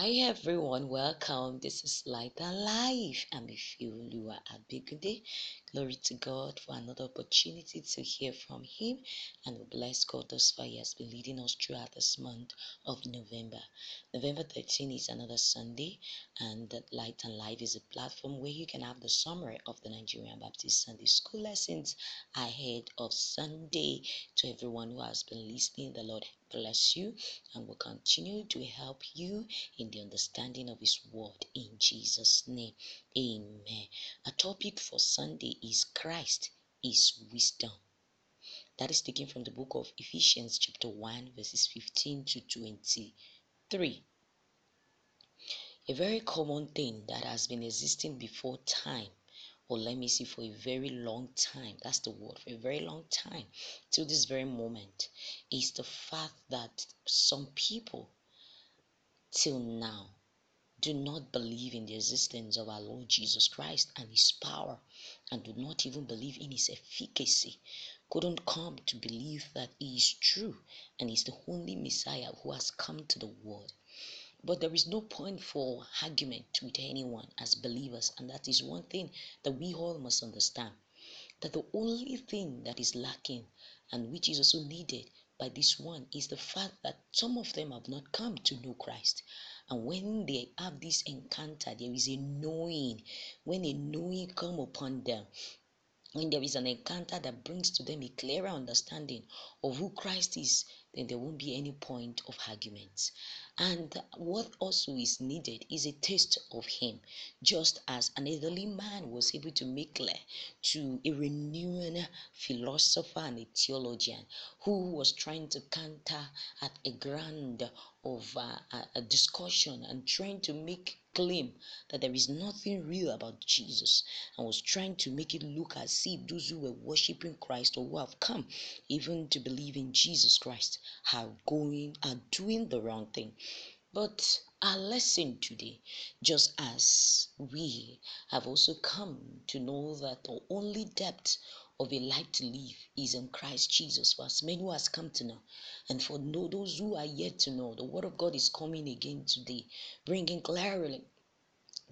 Hi everyone, welcome. This is Light and Life. I'm Ifeoluwa Abigude. Glory to God for another opportunity to hear from Him, and we bless God thus far. He has been leading us throughout this month of November. November 13 is another Sunday, and Light and Life is a platform where you can have the summary of the Nigerian Baptist Sunday School lessons ahead of Sunday. To everyone who has been listening, the Lord bless you and will continue to help you in the understanding of His word in Jesus' name. Amen. A topic for Sunday is Christ is wisdom. That is taken from the book of Ephesians, chapter 1, verses 15 to 23. A very common thing that has been existing before time or let me see for a very long time that's the word for a very long time till this very moment is the fact that some people till now do not believe in the existence of our Lord Jesus Christ and his power and do not even believe in his efficacy couldn't come to believe that he is true and is the only Messiah who has come to the world but there is no point for argument with anyone as believers, and that is one thing that we all must understand. That the only thing that is lacking and which is also needed by this one is the fact that some of them have not come to know Christ. And when they have this encounter, there is a knowing. When a knowing come upon them, when there is an encounter that brings to them a clearer understanding of who Christ is, then there won't be any point of arguments. And what also is needed is a taste of Him, just as an elderly man was able to make clear to a renewing philosopher and a theologian who was trying to counter at a ground of uh, a discussion and trying to make claim that there is nothing real about Jesus and was trying to make it look as if those who were worshiping Christ or who have come even to believe in Jesus Christ are going are doing the wrong thing. But our lesson today, just as we have also come to know that the only depth of a life to live is in Christ Jesus for as many who has come to know. And for those who are yet to know, the word of God is coming again today, bringing clarity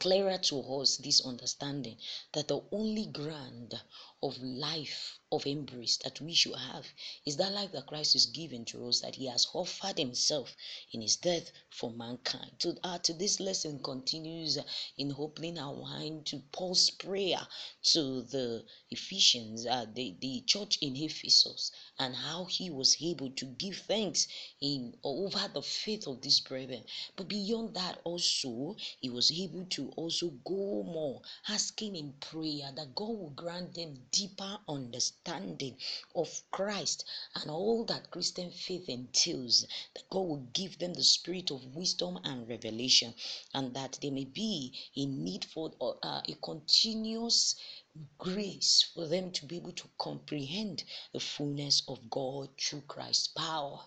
clearer to us this understanding that the only ground of life of embrace that we should have is that life that Christ is giving to us that he has offered himself in his death for mankind. To, uh, to this lesson continues in opening our mind to Paul's prayer to the Ephesians uh, the, the church in Ephesus and how he was able to give thanks in over the faith of these brethren. But beyond that also he was able to also go more, asking in prayer that God will grant them deeper understanding of Christ and all that Christian faith entails, that God will give them the spirit of wisdom and revelation, and that they may be in need for uh, a continuous grace for them to be able to comprehend the fullness of God through Christ's power.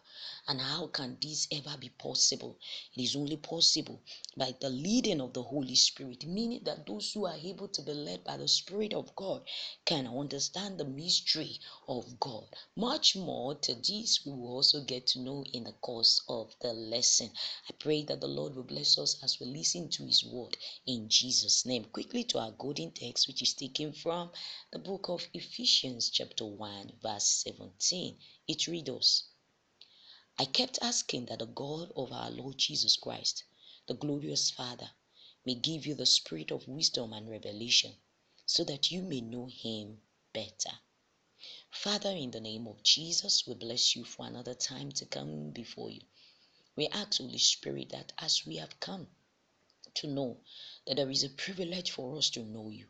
And how can this ever be possible? It is only possible by the leading of the Holy Spirit, meaning that those who are able to be led by the Spirit of God can understand the mystery of God. Much more to this we will also get to know in the course of the lesson. I pray that the Lord will bless us as we listen to His word in Jesus' name. Quickly to our golden text, which is taken from the book of Ephesians, chapter 1, verse 17. It reads I kept asking that the God of our Lord Jesus Christ, the glorious Father, may give you the spirit of wisdom and revelation so that you may know Him better. Father, in the name of Jesus, we bless you for another time to come before you. We ask, Holy Spirit, that as we have come to know that there is a privilege for us to know you,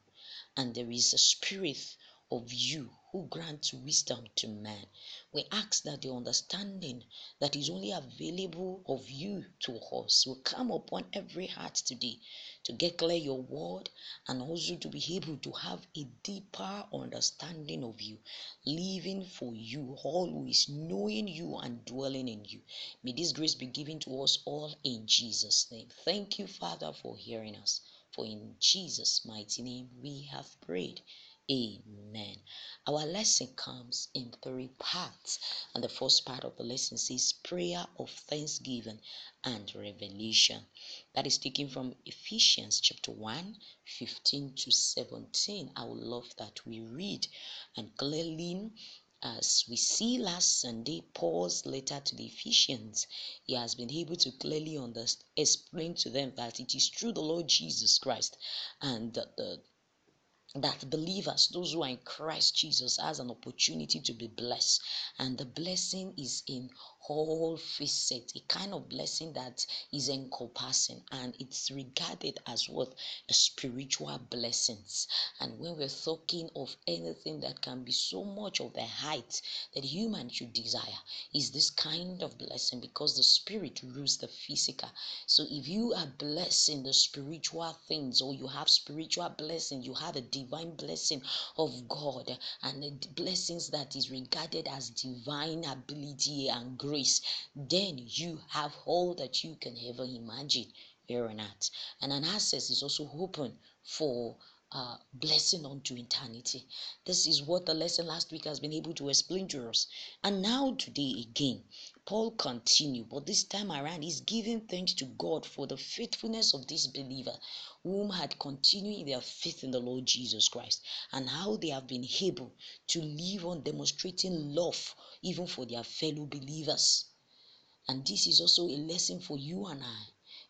and there is a spirit of you who grants wisdom to man. We ask that the understanding that is only available of you to us will come upon every heart today to get clear your word and also to be able to have a deeper understanding of you, living for you, always knowing you and dwelling in you. May this grace be given to us all in Jesus' name. Thank you, Father, for hearing us. For in Jesus' mighty name we have prayed. Amen. Our lesson comes in three parts, and the first part of the lesson says prayer of thanksgiving and revelation. That is taken from Ephesians chapter 1, 15 to 17. I would love that we read and clearly as we see last Sunday, Paul's letter to the Ephesians, he has been able to clearly understand, explain to them that it is through the Lord Jesus Christ and the, the that believers, those who are in Christ Jesus, has an opportunity to be blessed. And the blessing is in all facets, a kind of blessing that is encompassing and it's regarded as what a spiritual blessings. And when we're talking of anything that can be so much of the height that human should desire, is this kind of blessing because the spirit rules the physical. So if you are blessed in the spiritual things or you have spiritual blessings, you have a divine blessing of God and the blessings that is regarded as divine ability and grace, then you have all that you can ever imagine here on earth. And an access is also open for uh, blessing unto eternity. This is what the lesson last week has been able to explain to us. And now, today again, Paul continued, but this time around, he's giving thanks to God for the faithfulness of this believer whom had continued in their faith in the Lord Jesus Christ and how they have been able to live on demonstrating love even for their fellow believers. And this is also a lesson for you and I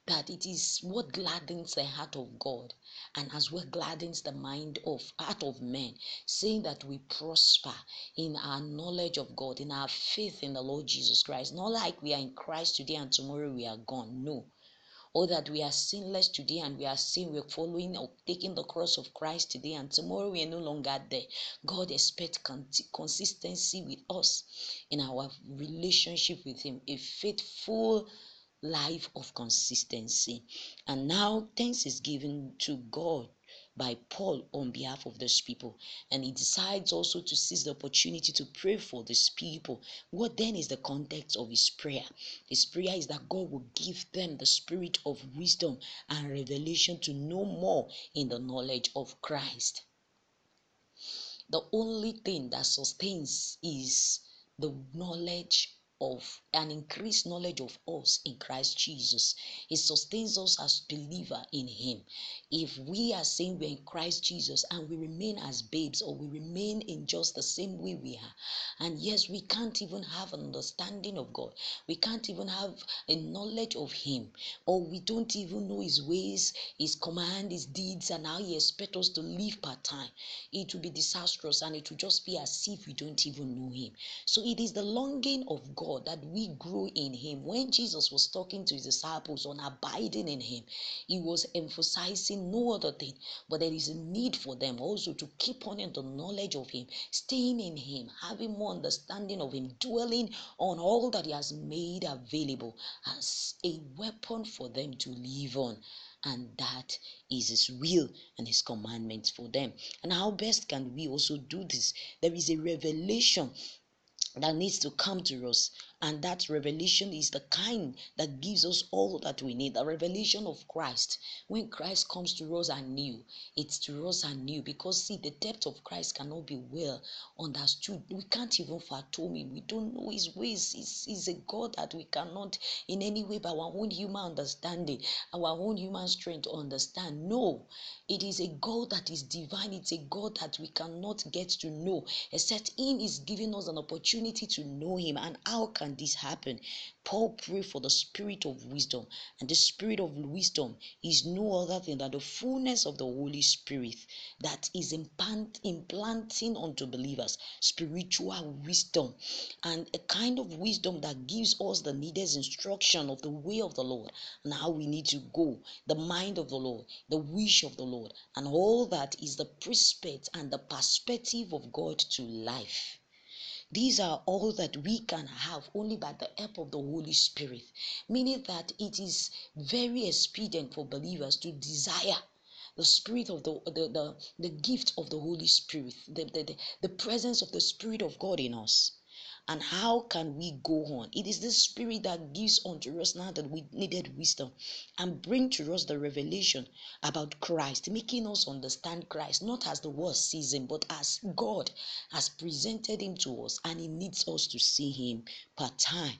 that it is what gladdens the heart of God and as well gladdens the mind of heart of men, saying that we prosper in our knowledge of God, in our faith in the Lord Jesus Christ. Not like we are in Christ today and tomorrow we are gone. No. Or that we are sinless today and we are sin, we're following or taking the cross of Christ today and tomorrow we are no longer there. God expects consistency with us in our relationship with Him, a faithful life of consistency. And now thanks is given to God by Paul on behalf of those people. And he decides also to seize the opportunity to pray for these people. What then is the context of his prayer? His prayer is that God will give them the spirit of wisdom and revelation to know more in the knowledge of Christ. The only thing that sustains is the knowledge of an increased knowledge of us in Christ Jesus. He sustains us as believer in Him. If we are saying we're in Christ Jesus and we remain as babes or we remain in just the same way we are, and yes, we can't even have an understanding of God, we can't even have a knowledge of Him, or we don't even know His ways, His command, His deeds, and how He expects us to live part time, it will be disastrous and it will just be as if we don't even know Him. So it is the longing of God God that we grow in Him. When Jesus was talking to His disciples on abiding in Him, He was emphasizing no other thing, but there is a need for them also to keep on in the knowledge of Him, staying in Him, having more understanding of Him, dwelling on all that He has made available as a weapon for them to live on. And that is his will and his commandments for them. And how best can we also do this? There is a revelation that needs to come to us and that revelation is the kind that gives us all that we need the revelation of christ. When christ comes to us anew it's to us anew. Because see the depth of christ cannot be well understood. We can't even fathom him. We don't know his ways. He's, he's a god that we cannot in any way by our own human understanding our own human strength understand. No it is a god that is divine. It's a god that we cannot get to know except him is giving us an opportunity to know him. And how can can this happen? Paul prayed for the spirit of wisdom, and the spirit of wisdom is no other than the fullness of the Holy Spirit that is implant, implanting onto believers spiritual wisdom and a kind of wisdom that gives us the needed instruction of the way of the Lord and how we need to go, the mind of the Lord, the wish of the Lord, and all that is the prospect and the perspective of God to life. These are all that we can have only by the help of the Holy Spirit, meaning that it is very expedient for believers to desire the spirit of the the, the, the gift of the Holy Spirit, the, the, the presence of the Spirit of God in us. And how can we go on? It is the Spirit that gives unto us now that we needed wisdom and bring to us the revelation about Christ, making us understand Christ not as the world sees him, but as God has presented him to us, and He needs us to see him part time.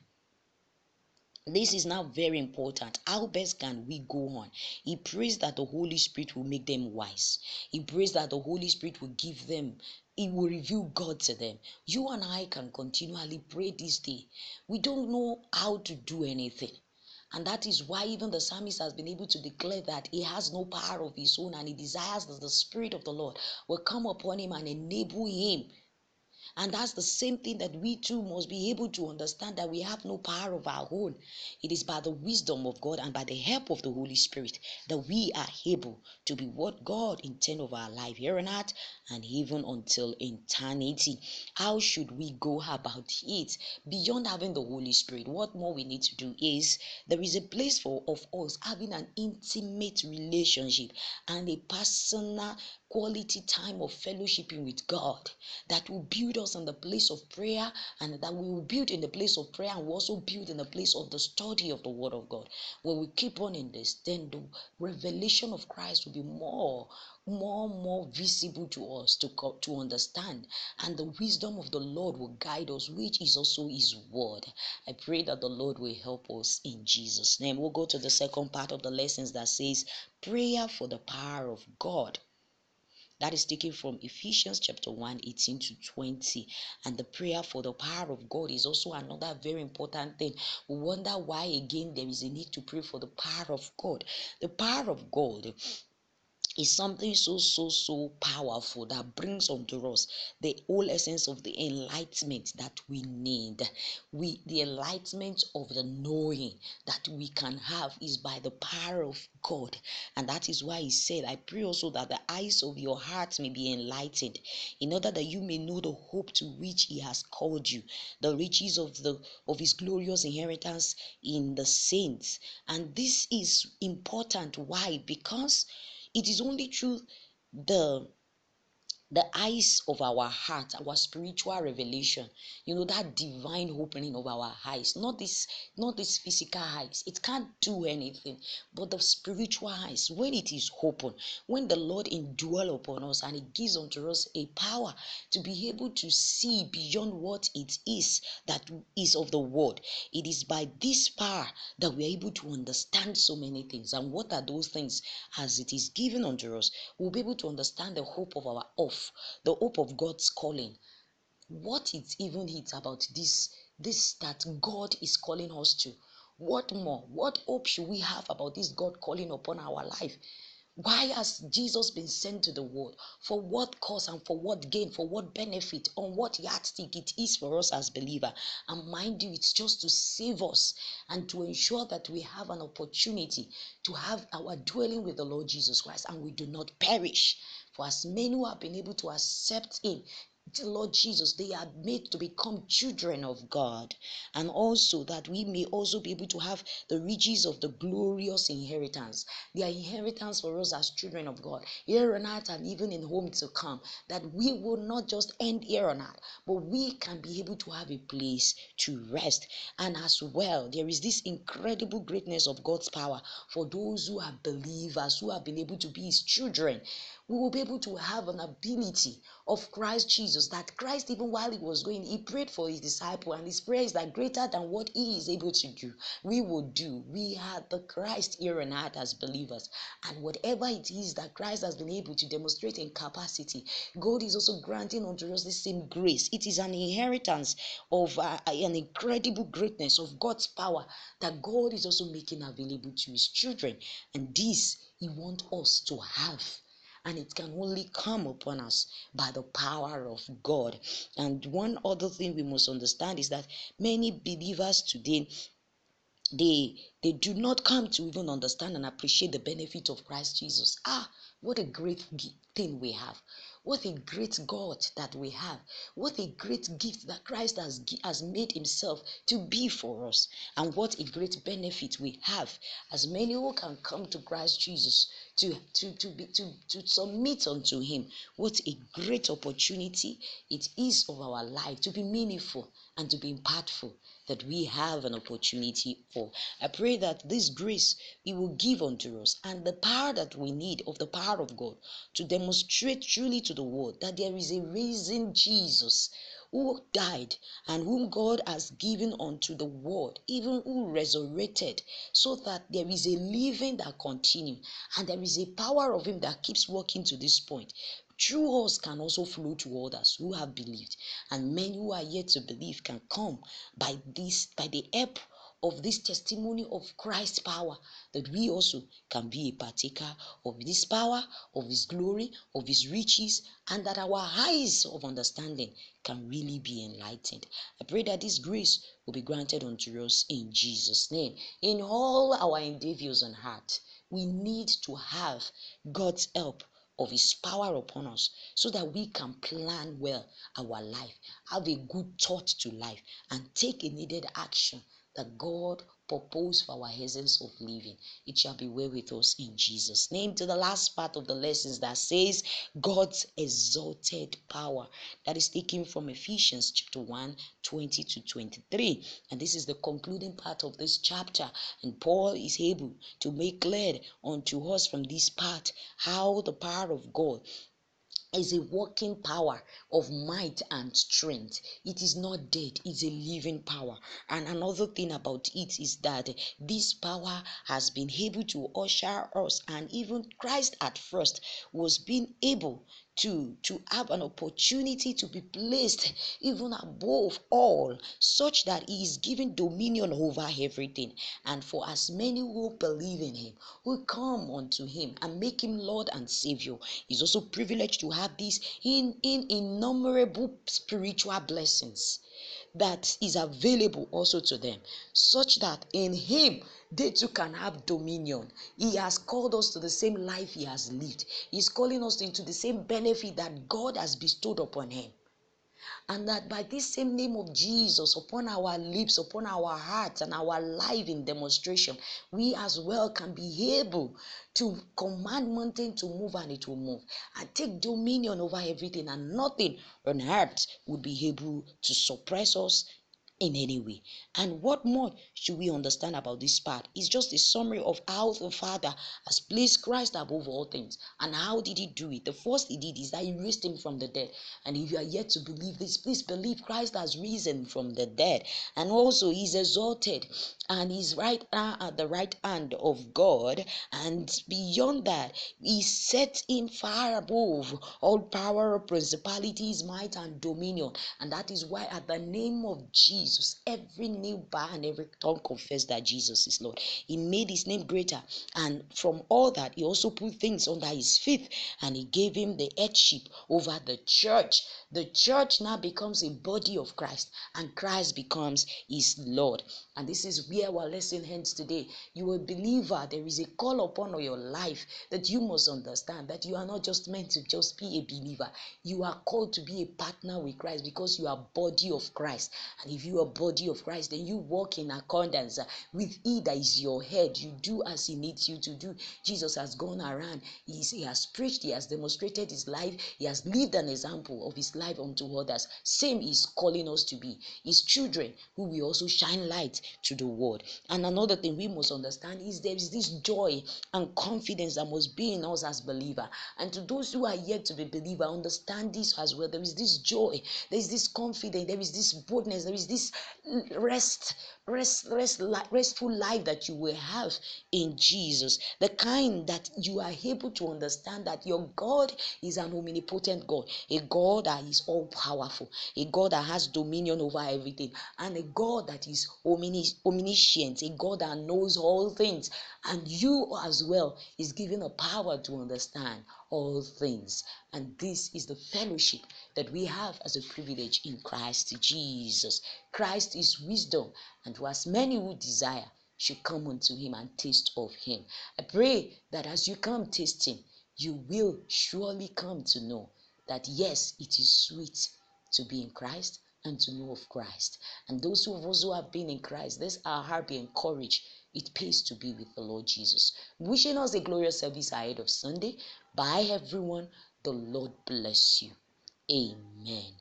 this is now very important. How best can we go on? He prays that the Holy Spirit will make them wise. He prays that the Holy Spirit will give them, He will reveal God to them. You and I can continually pray this day. We don't know how to do anything. And that is why even the psalmist has been able to declare that he has no power of his own and he desires that the Spirit of the Lord will come upon him and enable him and that's the same thing that we too must be able to understand that we have no power of our own. It is by the wisdom of God and by the help of the Holy Spirit that we are able to be what God intends of our life here on earth and even until eternity. How should we go about it? Beyond having the Holy Spirit, what more we need to do is there is a place for of us having an intimate relationship and a personal quality time of fellowshipping with God that will build us in the place of prayer and that we will build in the place of prayer and we also build in the place of the study of the Word of God. When we keep on in this, then the revelation of Christ will be more, more, more visible to us to, to understand, and the wisdom of the Lord will guide us, which is also His Word. I pray that the Lord will help us in Jesus' name. We'll go to the second part of the lessons that says prayer for the power of God. That is taken from Ephesians chapter 1 18 to 20. And the prayer for the power of God is also another very important thing. We wonder why again there is a need to pray for the power of God. The power of God is something so so so powerful that brings unto us the whole essence of the enlightenment that we need. We the enlightenment of the knowing that we can have is by the power of god. And that is why he said i pray also that the eyes of your heart may be enlightened in order that you may know the hope to which he has called you the riches of the of his glorious inheritance in the saints. And this is important. Why? Because it is only through the the eyes of our heart our spiritual revelation you know that divine opening of our eyes not this not this physical eyes. It can't do anything but the spiritual eyes when it is open when the lord indwell upon us and he gives unto us a power to be able to see beyond what it is that is of the world it is by this power that we are able to understand so many things. And what are those things? As it is given unto us we'll be able to understand the hope of our of the hope of God's calling. What it even it about this this that God is calling us to? What more? What hope should we have about this God calling upon our life? Why has Jesus been sent to the world? For what cause and for what gain? For what benefit? On what yardstick it is for us as believer? And mind you, it's just to save us and to ensure that we have an opportunity to have our dwelling with the Lord Jesus Christ and we do not perish. For as many who have been able to accept Him, the Lord Jesus, they are made to become children of God, and also that we may also be able to have the riches of the glorious inheritance. Their inheritance for us as children of God, here on earth and even in home to come, that we will not just end here on earth, but we can be able to have a place to rest. And as well, there is this incredible greatness of God's power for those who are believers, who have been able to be His children we will be able to have an ability of Christ Jesus. That Christ, even while he was going, he prayed for his disciple, and his prayer is that greater than what he is able to do, we will do. We have the Christ here and earth as believers, and whatever it is that Christ has been able to demonstrate in capacity, God is also granting unto us the same grace. It is an inheritance of uh, an incredible greatness of God's power that God is also making available to his children, and this he wants us to have and it can only come upon us by the power of God. And one other thing we must understand is that many believers today they they do not come to even understand and appreciate the benefit of Christ Jesus. Ah, what a great thing we have. What a great God that we have. What a great gift that Christ has, has made himself to be for us. And what a great benefit we have as many who can come to Christ Jesus to, to, to, be, to, to submit unto him. What a great opportunity it is of our life to be meaningful and to be impactful that we have an opportunity for. I pray that this grace He will give unto us and the power that we need of the power of God to demonstrate truly to the world that there is a risen Jesus who died and whom God has given unto the world, even who resurrected, so that there is a living that continues and there is a power of Him that keeps working to this point. Through us can also flow to others who have believed, and men who are yet to believe can come by this by the help of this testimony of Christ's power, that we also can be a partaker of this power, of His glory, of His riches, and that our eyes of understanding can really be enlightened. I pray that this grace will be granted unto us in Jesus' name. In all our endeavors on heart, we need to have God's help of his power upon us so that we can plan well our life have a good thought to life and take a needed action that God purpose for our essence of living. It shall be well with us in Jesus' name. To the last part of the lessons that says God's exalted power. That is taken from Ephesians chapter 1, 20 to 23. And this is the concluding part of this chapter. And Paul is able to make clear unto us from this part how the power of God is a working power of might and strength. It is not dead, it's a living power. And another thing about it is that this power has been able to usher us, and even Christ at first was being able to to have an opportunity to be placed even above all such that he is given dominion over everything. And for as many who believe in him who come unto him and make him lord and savior he's also privileged to have this in in innumerable spiritual blessings that is available also to them, such that in Him they too can have dominion. He has called us to the same life He has lived, He's calling us into the same benefit that God has bestowed upon Him. And that by this same name of Jesus upon our lips, upon our hearts, and our life in demonstration, we as well can be able to command mountain to move and it will move. And take dominion over everything, and nothing on earth would be able to suppress us in any way. And what more should we understand about this part? It's just a summary of how the Father has placed Christ above all things. And how did he do it? The first he did is that he raised him from the dead. And if you are yet to believe this, please believe Christ has risen from the dead. And also he's exalted and he's right now at the right hand of God. And beyond that, he set him far above all power, principalities, might, and dominion. And that is why at the name of Jesus, Jesus, every knee bow and every tongue confess that Jesus is Lord. He made his name greater, and from all that, he also put things under his feet, and he gave him the headship over the church. The church now becomes a body of Christ, and Christ becomes his Lord. And this is where our lesson ends today. You are a believer, there is a call upon your life that you must understand that you are not just meant to just be a believer, you are called to be a partner with Christ because you are body of Christ. And if you are body of Christ, then you walk in accordance with He that is your head. You do as He needs you to do. Jesus has gone around, He has preached, He has demonstrated His life, He has lived an example of His life unto others. Same is calling us to be His children who will also shine light to the world. And another thing we must understand is there is this joy and confidence that must be in us as believer. And to those who are yet to be believer, understand this as well. There is this joy, there is this confidence, there is this boldness, there is this rest, rest, rest, restful life that you will have in Jesus. The kind that you are able to understand that your God is an omnipotent God, a God that is all powerful, a God that has dominion over everything, and a God that is omniscient, a God that knows all things. And you as well is given a power to understand all things. And this is the fellowship that we have as a privilege in Christ Jesus. Christ is wisdom, and to as many who desire should come unto him and taste of him. I pray that as you come tasting, you will surely come to know that yes, it is sweet to be in Christ and to know of Christ. And those of us who have been in Christ, this our heart be encouraged. It pays to be with the Lord Jesus. Wishing us a glorious service ahead of Sunday. Bye, everyone. The Lord bless you. Amen.